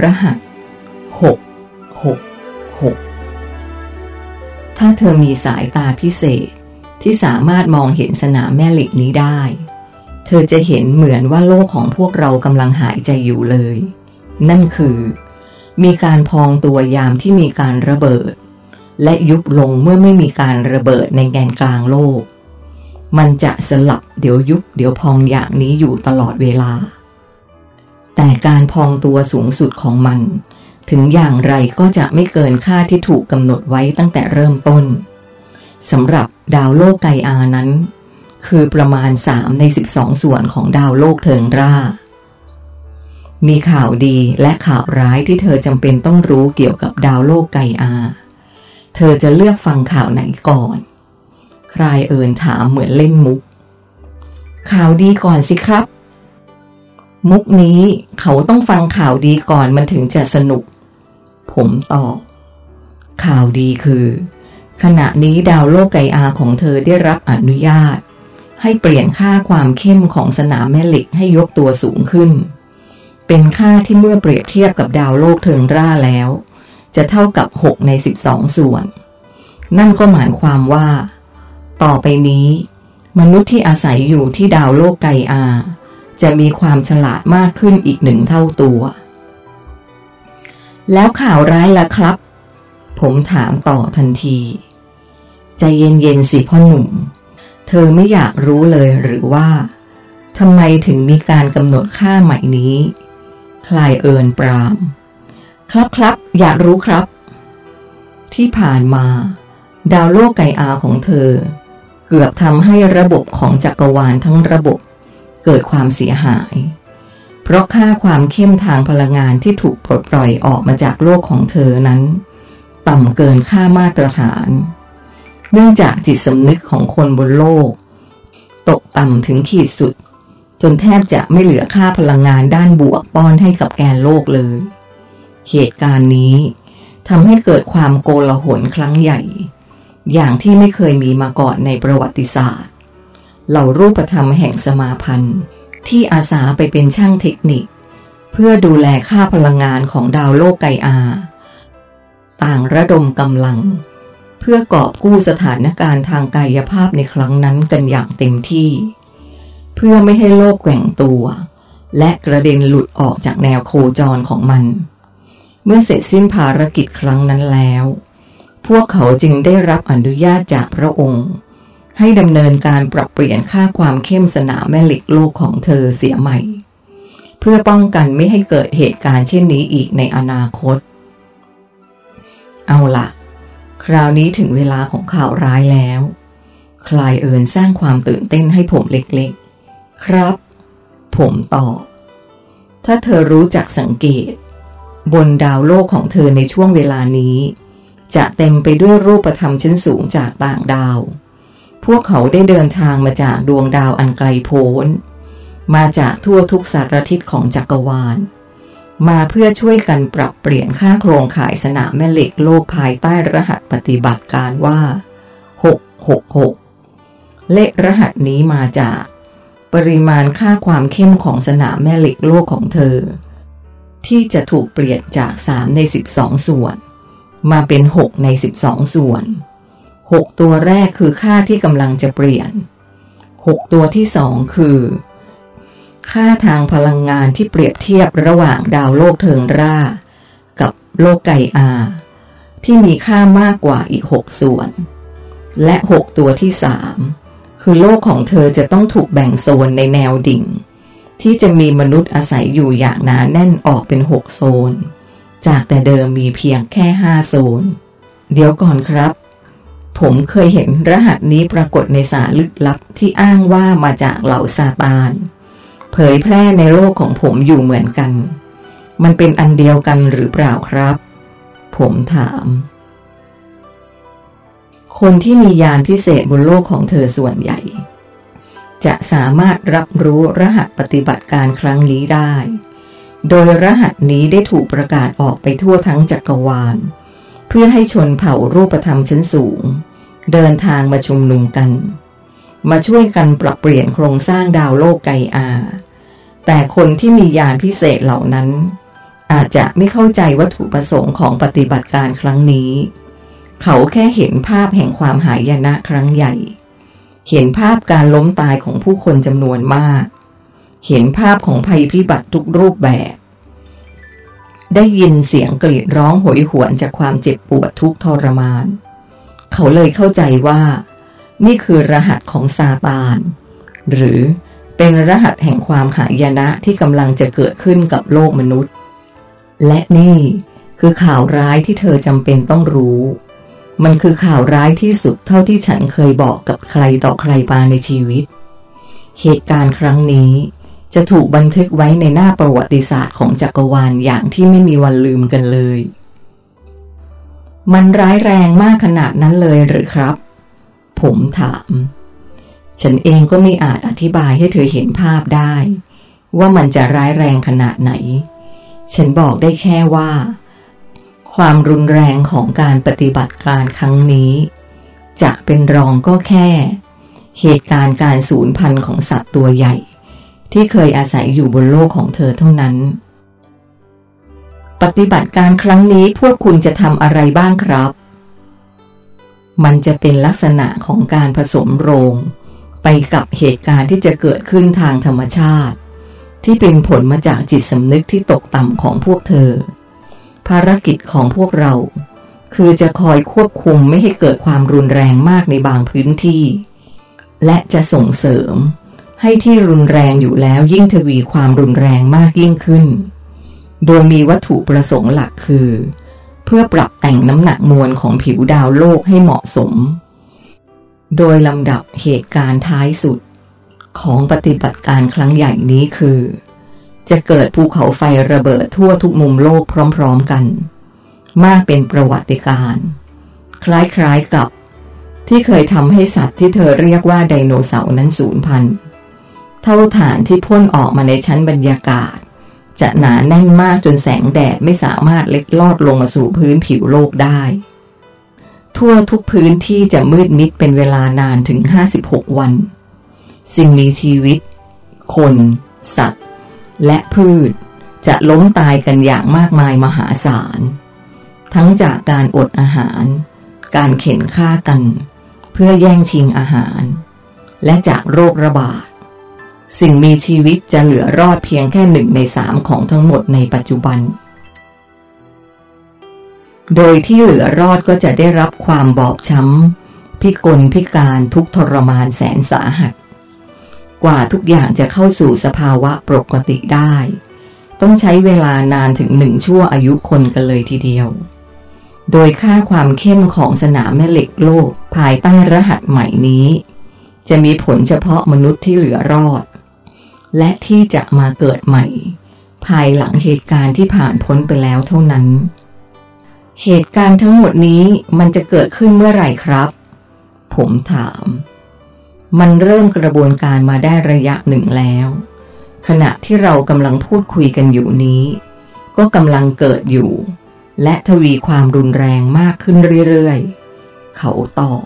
รหัสหกหกหกถ้าเธอมีสายตาพิเศษที่สามารถมองเห็นสนามแม่เหล็กนี้ได้ เธอจะเห็นเหมือนว่าโลกของพวกเรากำลังหายใจอยู่เลย นั่นคือ มีการพองตัวยามที่มีการระเบิด และยุบลงเมื่อไม่มีการระเบิดในแกนกลางโลก มันจะสลับเดี๋ยวยุบเดี๋ยวพองอย่างนี้อยู่ตลอดเวลา แต่การพองตัวสูงสุดของมัน ถึงอย่างไรก็จะไม่เกินค่าที่ถูกกำหนดไว้ตั้งแต่เริ่มต้นสำหรับดาวโลกไกอานั้น คือประมาณ 3 ใน 12 ส่วนของดาวโลกเทิงร่า มีข่าวดีและข่าวร้ายที่เธอจำเป็นต้องรู้เกี่ยวกับดาวโลกไกอา เธอจะเลือกฟังข่าวไหนก่อน ใครเอินถามเหมือนเล่นมุก ข่าวดีก่อนสิครับ มุกนี้เขาต้องฟังข่าวดีก่อนมันถึงจะสนุก ผมตอบ ข่าวดีคือ ขณะนี้ดาวโลกไกอาของเธอได้รับอนุญาต ให้เปลี่ยนค่าความเข้มของสนามแม่เหล็กให้ยกตัวสูงขึ้น เป็นค่าที่เมื่อเปรียบเทียบกับดาวโลกเทิงร่าแล้ว จะเท่ากับ 6 ใน 12 ส่วน นั่นก็หมายความว่า ต่อไปนี้ มนุษย์ที่อาศัยอยู่ที่ดาวโลกไกอา จะมีความฉลาดมากขึ้นอีกหนึ่งเท่าตัว แล้วข่าวร้ายล่ะครับ ผมถามต่อทันที ใจเย็นๆสิพ่อหนุ่ม เธอไม่อยากรู้เลยหรือว่าทำไมถึงมีการกำหนดค่าใหม่นี้ คลายเอินปราม ครับครับอยากรู้ครับ ที่ผ่านมา ดาวโลกไกอาของเธอ เกือบทำให้ระบบของจักรวาลทั้งระบบ เกิดความเสียหาย เพราะค่าความเข้มทางพลังงานที่ถูกปลดปล่อยออกมาจากโลกของเธอนั้น ต่ำเกินค่ามาตรฐาน เนื่องจากจิตสำนึกของคนบนโลก ตกต่ำถึงขีดสุด จนแทบจะไม่เหลือค่าพลังงานด้านบวกป้อนให้กับแกนโลกเลย เหตุการณ์นี้ทำให้เกิดความโกลาหลครั้งใหญ่ อย่างที่ไม่เคยมีมาก่อนในประวัติศาสตร์ เหล่ารูปธรรมแห่งสมาพันธ์ ที่อาสาไปเป็นช่างเทคนิค เพื่อดูแลค่าพลังงานของดาวโลกไกอา ต่างระดมกำลัง เพื่อกอบกู้สถานการณ์ทางกายภาพในครั้งนั้นกันอย่างเต็มที่ เพื่อไม่ให้โลกแกว่งตัว และกระเด็นหลุดออกจากแนวโคจรของมัน เมื่อเสร็จสิ้นภารกิจครั้งนั้นแล้ว พวกเขาจึงได้รับอนุญาตจากพระองค์ ให้ดำเนินการปรับเปลี่ยนค่าความเข้มสนามแม่เหล็กโลกของเธอเสียใหม่ เพื่อป้องกันไม่ให้เกิดเหตุการณ์เช่นนี้อีกในอนาคต เอาละคราวนี้ถึงเวลาของข่าวร้ายแล้ว คลายเอิญสร้างความตื่นเต้นให้ผมเล็กๆ ครับ ผมตอบถ้าเธอรู้จักสังเกต บนดาวโลกของเธอในช่วงเวลานี้ จะเต็มไปด้วยรูปธรรมชั้นสูงจากต่างดาว พวกเขาได้เดินทางมาจากดวงดาวอันไกลโพ้น มาจากทั่วทุกสารทิศของจักรวาล มาเพื่อช่วยกันปรับเปลี่ยนค่าโครงข่ายสนามแม่เหล็กโลกภายใต้รหัสปฏิบัติการว่า 666 เลขรหัสนี้มาจาก ปริมาณค่าความเข้มของสนามแม่เหล็กโลกของเธอ ที่จะถูกเปลี่ยนจาก 3 ใน 12 ส่วน มาเป็น 6 ใน 12 ส่วน 6 ตัวแรกคือค่าที่กำลังจะเปลี่ยน 6 ตัวที่ 2 คือ ค่าทางพลังงานที่เปรียบเทียบระหว่างดาวโลกเทิงร่า กับโลกไกอาที่มีค่ามากกว่าอีกหกส่วน และหกตัวที่สามคือโลกของเธอจะต้องถูกแบ่งโซนในแนวดิ่ง ที่จะมีมนุษย์อาศัยอยู่อย่างหนาแน่นออกเป็นหกโซน จากแต่เดิมมีเพียงแค่ห้าโซน เดี๋ยวก่อนครับ ผมเคยเห็นรหัสนี้ปรากฏในสารลึกลับที่อ้างว่ามาจากเหล่าซาตาน เผยแพร่ในโลกของผมอยู่เหมือนกัน มันเป็นอันเดียวกันหรือเปล่าครับ ผมถาม คนที่มียานพิเศษบนโลกของเธอส่วนใหญ่ จะสามารถรับรู้รหัสปฏิบัติการครั้งนี้ได้ โดยรหัสนี้ได้ถูกประกาศออกไปทั่วทั้งจักรวาล เพื่อให้ชนเผ่ารูปธรรมชั้นสูง เดินทางมาชุมนุมกัน มาช่วยกันปรับเปลี่ยนโครงสร้างดาวโลกไกอา แต่คนที่มียานพิเศษเหล่านั้น อาจจะไม่เข้าใจวัตถุประสงค์ของปฏิบัติการครั้งนี้ เขาแค่เห็นภาพแห่งความหายนะครั้งใหญ่ เห็นภาพการล้มตายของผู้คนจำนวนมาก เห็นภาพของภัยพิบัติทุกรูปแบบได้ยินเสียงกรีดร้องโหยหวนจากความเจ็บปวดทุกทรมาน เขาเลยเข้าใจว่า นี่คือรหัสของซาตาน หรือเป็นรหัสแห่งความหายนะที่กำลังจะเกิดขึ้นกับโลกมนุษย์ และนี่คือข่าวร้ายที่เธอจำเป็นต้องรู้ มันคือข่าวร้ายที่สุดเท่าที่ฉันเคยบอกกับใครต่อใครมาในชีวิต เหตุการณ์ครั้งนี้จะถูกบันทึกไว้ในหน้าประวัติศาสตร์ของจักรวาลอย่างที่ไม่มีวันลืมกันเลย มันร้ายแรงมากขนาดนั้นเลยหรือครับ ผมถาม ฉันเองก็ไม่อาจอธิบายให้เธอเห็นภาพได้ ว่ามันจะร้ายแรงขนาดไหน ฉันบอกได้แค่ว่า ความรุนแรงของการปฏิบัติการครั้งนี้ จะเป็นรองก็แค่ เหตุการณ์การสูญพันธุ์ของสัตว์ตัวใหญ่ ที่เคยอาศัยอยู่บนโลกของเธอเท่านั้น ปฏิบัติการครั้งนี้พวกคุณจะทำอะไรบ้างครับ มันจะเป็นลักษณะของการผสมโรง ไปกับเหตุการณ์ที่จะเกิดขึ้นทางธรรมชาติ ที่เป็นผลมาจากจิตสำนึกที่ตกต่ำของพวกเธอ ภารกิจของพวกเรา คือจะคอยควบคุมไม่ให้เกิดความรุนแรงมากในบางพื้นที่ และจะส่งเสริม ให้ที่รุนแรงอยู่แล้วยิ่งทวีความรุนแรงมากยิ่งขึ้น โดยมีวัตถุประสงค์หลักคือ เพื่อปรับแต่งน้ำหนักมวลของผิวดาวโลกให้เหมาะสม โดยลำดับเหตุการณ์ท้ายสุด ของปฏิบัติการครั้งใหญ่นี้คือ จะเกิดภูเขาไฟระเบิดทั่วทุกมุมโลกพร้อมๆกัน มากเป็นประวัติการคล้ายๆกับ ที่เคยทำให้สัตว์ที่เธอเรียกว่าไดโนเสาร์นั้นสูญพันธุ์ เท่าฐานที่พ่นออกมาในชั้นบรรยากาศ จะหนาแน่นมากจนแสงแดดไม่สามารถเล็ดลอดลงมาสู่พื้นผิวโลกได้ ทั่วทุกพื้นที่จะมืดมิดเป็นเวลานานถึง 56 วัน สิ่งมีชีวิต คน สัตว์ และพืช จะล้มตายกันอย่างมากมายมหาศาล ทั้งจากการอดอาหาร การเข็นฆ่ากัน เพื่อแย่งชิงอาหาร และจากโรคระบาด สิ่งมีชีวิตจะเหลือรอดเพียงแค่หนึ่งในสามของทั้งหมดในปัจจุบัน โดยที่เหลือรอดก็จะได้รับความบอบช้ำ พิกลพิการทุกทรมานแสนสาหัส กว่าทุกอย่างจะเข้าสู่สภาวะปกติได้ ต้องใช้เวลานานถึงหนึ่งชั่วอายุคนกันเลยทีเดียว โดยค่าความเข้มของสนามแม่เหล็กโลกภายใต้รหัสใหม่นี้จะมีผลเฉพาะมนุษย์ที่เหลือรอด และที่จะมาเกิดใหม่ ภายหลังเหตุการณ์ที่ผ่านพ้นไปแล้วเท่านั้น เหตุการณ์ทั้งหมดนี้มันจะเกิดขึ้นเมื่อไหร่ครับ ผมถาม มันเริ่มกระบวนการมาได้ระยะหนึ่งแล้ว ขณะที่เรากำลังพูดคุยกันอยู่นี้ ก็กำลังเกิดอยู่ และทวีความรุนแรงมากขึ้นเรื่อยๆ เขาตอบ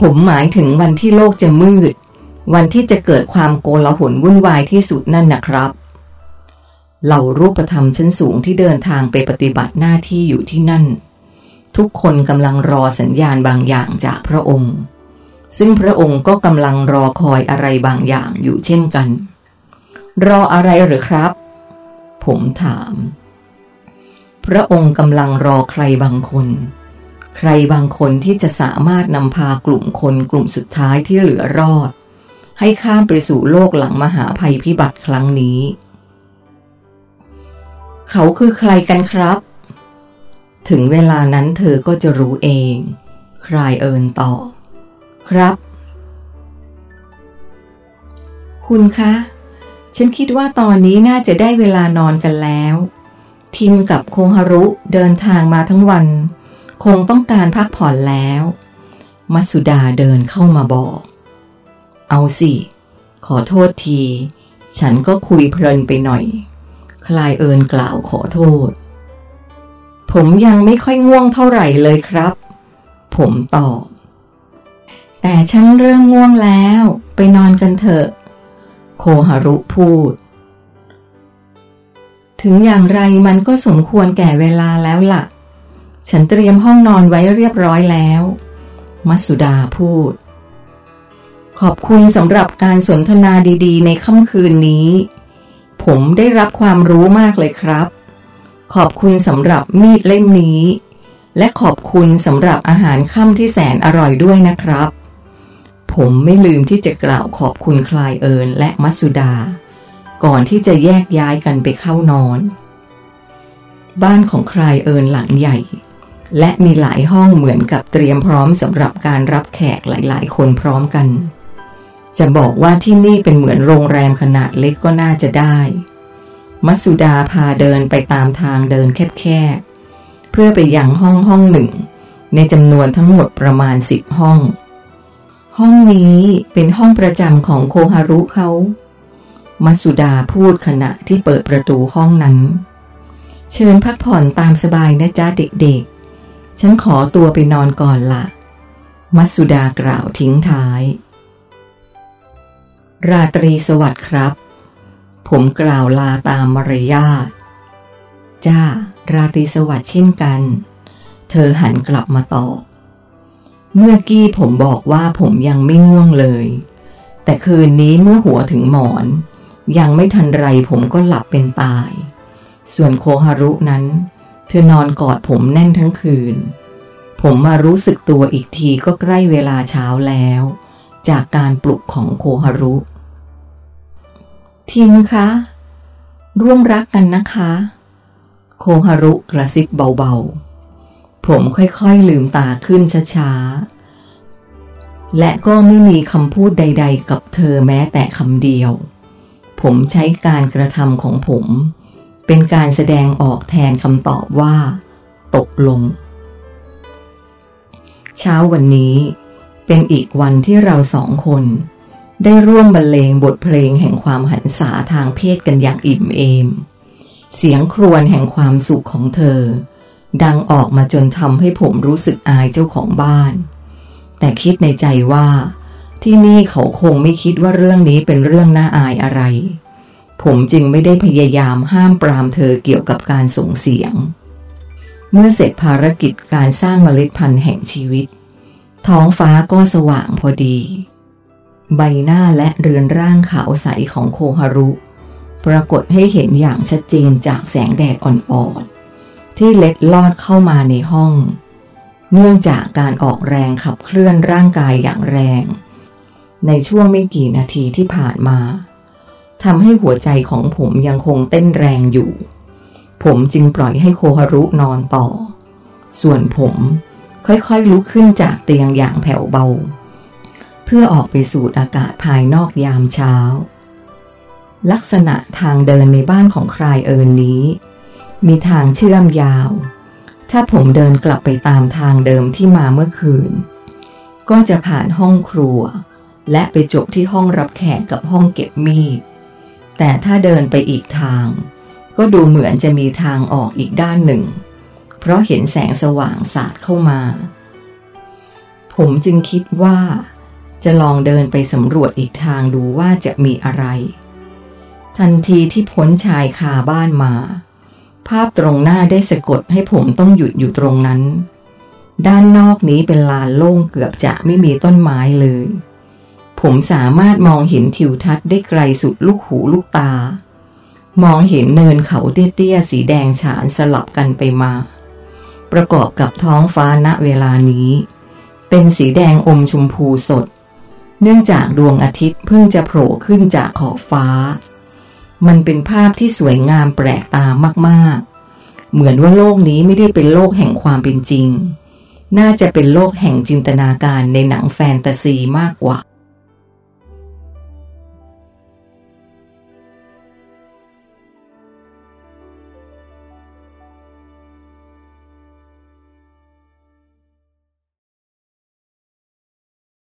ผมหมายถึงวันที่โลกจะมืด วันที่จะเกิดความโกลาหลวุ่นวายที่สุดนั่นนะครับ เหล่ารูปธรรมชั้นสูงที่เดินทางไปปฏิบัติหน้าที่อยู่ที่นั่น ทุกคนกำลังรอสัญญาณบางอย่างจากพระองค์ ซึ่งพระองค์ก็กำลังรอคอยอะไรบางอย่างอยู่เช่นกัน รออะไรหรือครับ ผมถาม พระองค์กำลังรอใครบางคนใครบางคนที่จะสามารถนำพากลุ่มคนกลุ่มสุดท้ายที่เหลือรอด ให้ข้ามไปสู่โลกหลังมหาภัยพิบัติครั้งนี้ เขาคือใครกันครับ ถึงเวลานั้นเธอก็จะรู้เอง คลายเอินต่อ ครับ คุณคะ ฉันคิดว่าตอนนี้น่าจะได้เวลานอนกันแล้ว ทิมกับโคงฮารุเดินทางมาทั้งวัน คงต้องการพักผ่อนแล้ว มัสุดาเดินเข้ามาบอก เอาสิ ขอโทษที ฉันก็คุยเพลินไปหน่อย คลายเอินกล่าวขอโทษ ผมยังไม่ค่อยง่วงเท่าไหร่เลยครับ ผมตอบ แต่ฉันเริ่มง่วงแล้ว ไปนอนกันเถอะ โคฮารุพูด ถึงอย่างไรมันก็สมควรแก่เวลาแล้วละ่ะ ฉันเตรียมห้องนอนไว้เรียบร้อยแล้ว มัสุดาพูด ขอบคุณสำหรับการสนทนาดีๆ ในค่ำคืนนี้ ผมได้รับความรู้มากเลยครับ ขอบคุณสำหรับมีดเล่มนี้ และขอบคุณสำหรับอาหารค่ำที่แสนอร่อยด้วยนะครับ ผมไม่ลืมที่จะกล่าวขอบคุณคลายเอิญและมัสุดา ก่อนที่จะแยกย้ายกันไปเข้านอน บ้านของคลายเอิญหลังใหญ่ และมีหลายห้องเหมือนกับเตรียมพร้อมสำหรับการรับแขกหลาย ๆ คนพร้อมกัน จะบอกว่าที่นี่เป็นเหมือนโรงแรมขนาดเล็กก็น่าจะได้ มัสุดาพาเดินไปตามทางเดินแคบๆ เพื่อไปยังห้องห้องหนึ่ง ในจำนวนทั้งหมดประมาณสิบห้อง ห้องนี้เป็นห้องประจำของโคฮารุเขามัสุดาพูดขณะที่เปิดประตูห้องนั้น เชิญพักผ่อนตามสบายนะจ๊ะเด็กๆ ฉันขอตัวไปนอนก่อนละมัสุดากล่าวทิ้งท้าย ราตรีสวัสดิ์ครับ ผมกล่าวลาตามมารยาทจ้า ราตรีสวัสดิ์เช่นกัน เธอหันกลับมาตอบเมื่อกี้ผมบอกว่าผมยังไม่ง่วงเลย แต่คืนนี้เมื่อหัวถึงหมอน ยังไม่ทันไรผมก็หลับเป็นตาย ส่วนโคฮารุนั้น เธอนอนกอดผมแน่นทั้งคืน ผมมารู้สึกตัวอีกทีก็ใกล้เวลาเช้าแล้ว จากการปลุกของโคฮารุทิมคะ ร่วมรักกันนะคะ โคฮารุกระซิบเบาๆ ผมค่อยๆลืมตาขึ้นช้าๆ และก็ไม่มีคำพูดใดๆ กับเธอแม้แต่คำเดียว ผมใช้การกระทำของผม เป็นการแสดงออกแทนคำตอบว่า ตกลง เช้าวันนี้ เป็นอีกวันที่เราสองคน ได้ร่วมบรรเลงบทเพลงแห่งความหันษาทางเพศกันอย่างอิ่มเอม เสียงครวญแห่งความสุขของเธอ ดังออกมาจนทำให้ผมรู้สึกอายเจ้าของบ้าน แต่คิดในใจว่า ที่นี่เขาคงไม่คิดว่าเรื่องนี้เป็นเรื่องน่าอายอะไร ผมจึงไม่ได้พยายามห้ามปรามเธอเกี่ยวกับการส่งเสียง เมื่อเสร็จภารกิจการสร้างเมล็ดพันธุ์แห่งชีวิต ท้องฟ้าก็สว่างพอดี ใบหน้าและเรือนร่างขาวใสของโคฮารุ ปรากฏให้เห็นอย่างชัดเจนจากแสงแดดอ่อนๆ ที่เล็ดลอดเข้ามาในห้อง เนื่องจากการออกแรงขับเคลื่อนร่างกายอย่างแรง ในช่วงไม่กี่นาทีที่ผ่านมาทำให้หัวใจของผมยังคงเต้นแรงอยู่ ผมจึงปล่อยให้โคฮารุนอนต่อ ส่วนผม ค่อยๆลุกขึ้นจากเตียงอย่างแผ่วเบา เพื่อออกไปสูดอากาศภายนอกยามเช้า ลักษณะทางเดินในบ้านของครายเอิญนี้ มีทางเชื่อมยาว ถ้าผมเดินกลับไปตามทางเดิมที่มาเมื่อคืน ก็จะผ่านห้องครัว และไปจบที่ห้องรับแขกกับห้องเก็บมีด แต่ถ้าเดินไปอีกทาง ก็ดูเหมือนจะมีทางออกอีกด้านหนึ่ง เพราะเห็นแสงสว่างสาดเข้ามา ผมจึงคิดว่า จะลองเดินไปสำรวจอีกทางดูว่าจะมีอะไร ทันทีที่พ้นชายคาบ้านมา ภาพตรงหน้าได้สะกดให้ผมต้องหยุดอยู่ตรงนั้น ด้านนอกนี้เป็นลานโล่งเกือบจะไม่มีต้นไม้เลย ผมสามารถมองเห็นทิวทัศน์ได้ไกลสุดลูกหูลูกตามองเห็นเนินเขาเตี้ยๆสีแดงฉานสลับกันไปมา ประกอบกับท้องฟ้าณเวลานี้ เป็นสีแดงอมชมพูสด เนื่องจากดวงอาทิตย์เพิ่งจะโผล่ขึ้นจากขอบฟ้า มันเป็นภาพที่สวยงามแปลกตามากๆ เหมือนว่าโลกนี้ไม่ได้เป็นโลกแห่งความเป็นจริง น่าจะเป็นโลกแห่งจินตนาการในหนังแฟนตาซีมากกว่า